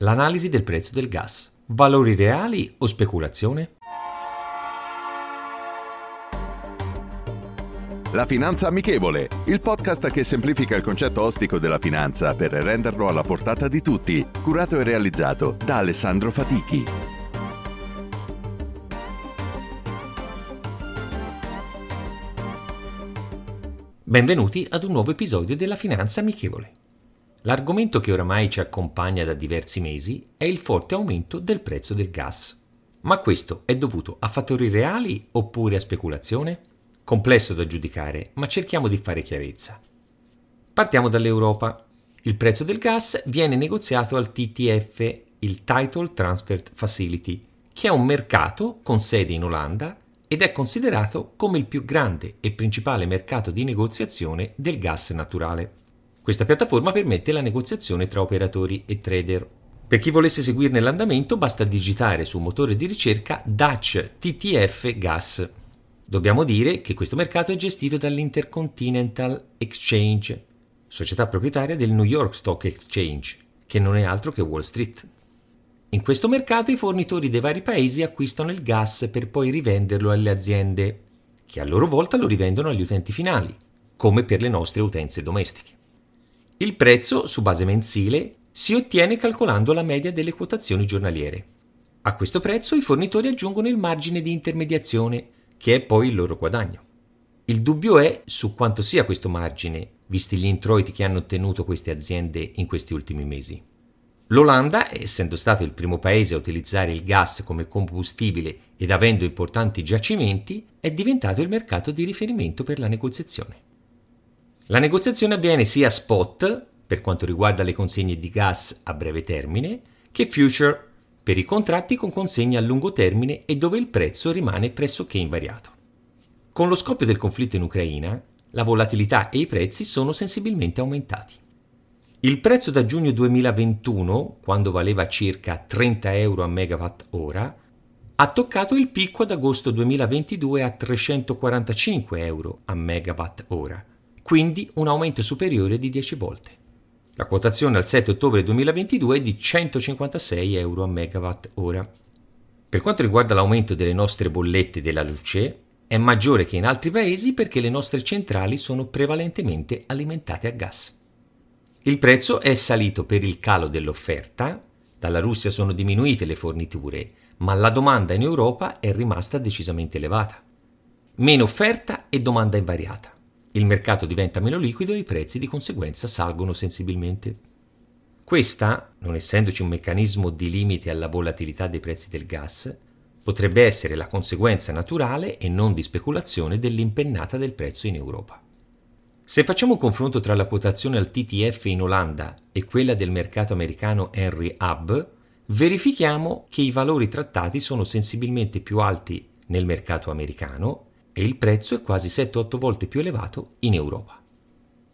L'analisi del prezzo del gas. Valori reali o speculazione? La Finanza Amichevole, il podcast che semplifica il concetto ostico della finanza per renderlo alla portata di tutti, curato e realizzato da Alessandro Fatichi. Benvenuti ad un nuovo episodio della Finanza Amichevole. L'argomento che oramai ci accompagna da diversi mesi è il forte aumento del prezzo del gas. Ma questo è dovuto a fattori reali oppure a speculazione? Complesso da giudicare, ma cerchiamo di fare chiarezza. Partiamo dall'Europa. Il prezzo del gas viene negoziato al TTF, il Title Transfer Facility, che è un mercato con sede in Olanda ed è considerato come il più grande e principale mercato di negoziazione del gas naturale. Questa piattaforma permette la negoziazione tra operatori e trader. Per chi volesse seguirne l'andamento basta digitare sul motore di ricerca Dutch TTF Gas. Dobbiamo dire che questo mercato è gestito dall'Intercontinental Exchange, società proprietaria del New York Stock Exchange, che non è altro che Wall Street. In questo mercato i fornitori dei vari paesi acquistano il gas per poi rivenderlo alle aziende, che a loro volta lo rivendono agli utenti finali, come per le nostre utenze domestiche. Il prezzo, su base mensile, si ottiene calcolando la media delle quotazioni giornaliere. A questo prezzo i fornitori aggiungono il margine di intermediazione, che è poi il loro guadagno. Il dubbio è su quanto sia questo margine, visti gli introiti che hanno ottenuto queste aziende in questi ultimi mesi. L'Olanda, essendo stato il primo paese a utilizzare il gas come combustibile ed avendo importanti giacimenti, è diventato il mercato di riferimento per la negoziazione. La negoziazione avviene sia spot, per quanto riguarda le consegne di gas a breve termine, che future, per i contratti con consegne a lungo termine e dove il prezzo rimane pressoché invariato. Con lo scoppio del conflitto in Ucraina, la volatilità e i prezzi sono sensibilmente aumentati. Il prezzo da giugno 2021, quando valeva circa 30 euro a megawatt ora, ha toccato il picco ad agosto 2022 a 345 euro a megawatt ora, quindi un aumento superiore di 10 volte. La quotazione al 7 ottobre 2022 è di 156 euro a megawatt ora. Per quanto riguarda l'aumento delle nostre bollette della luce, è maggiore che in altri paesi perché le nostre centrali sono prevalentemente alimentate a gas. Il prezzo è salito per il calo dell'offerta, dalla Russia sono diminuite le forniture, ma la domanda in Europa è rimasta decisamente elevata. Meno offerta e domanda invariata il mercato diventa meno liquido e i prezzi di conseguenza salgono sensibilmente. Questa, non essendoci un meccanismo di limite alla volatilità dei prezzi del gas, potrebbe essere la conseguenza naturale e non di speculazione dell'impennata del prezzo in Europa. Se facciamo un confronto tra la quotazione al TTF in Olanda e quella del mercato americano Henry Hub, verifichiamo che i valori trattati sono sensibilmente più alti nel mercato americano e il prezzo è quasi 7-8 volte più elevato in Europa.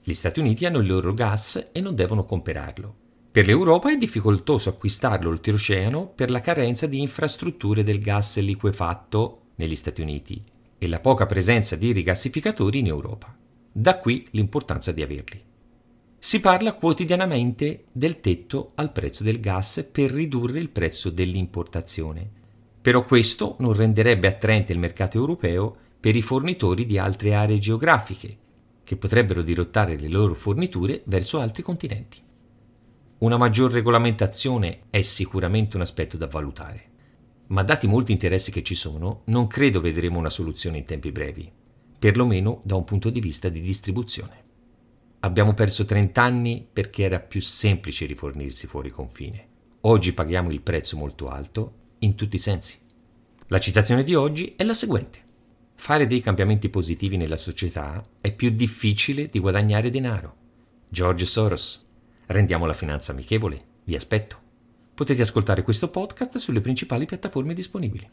Gli Stati Uniti hanno il loro gas e non devono comperarlo. Per l'Europa è difficoltoso acquistarlo oltreoceano per la carenza di infrastrutture del gas liquefatto negli Stati Uniti e la poca presenza di rigassificatori in Europa. Da qui l'importanza di averli. Si parla quotidianamente del tetto al prezzo del gas per ridurre il prezzo dell'importazione. Però questo non renderebbe attraente il mercato europeo per i fornitori di altre aree geografiche, che potrebbero dirottare le loro forniture verso altri continenti. Una maggior regolamentazione è sicuramente un aspetto da valutare, ma dati molti interessi che ci sono, non credo vedremo una soluzione in tempi brevi, perlomeno da un punto di vista di distribuzione. Abbiamo perso 30 anni perché era più semplice rifornirsi fuori confine. Oggi paghiamo il prezzo molto alto in tutti i sensi. La citazione di oggi è la seguente. Fare dei cambiamenti positivi nella società è più difficile di guadagnare denaro. George Soros. Rendiamo la finanza amichevole. Vi aspetto. Potete ascoltare questo podcast sulle principali piattaforme disponibili.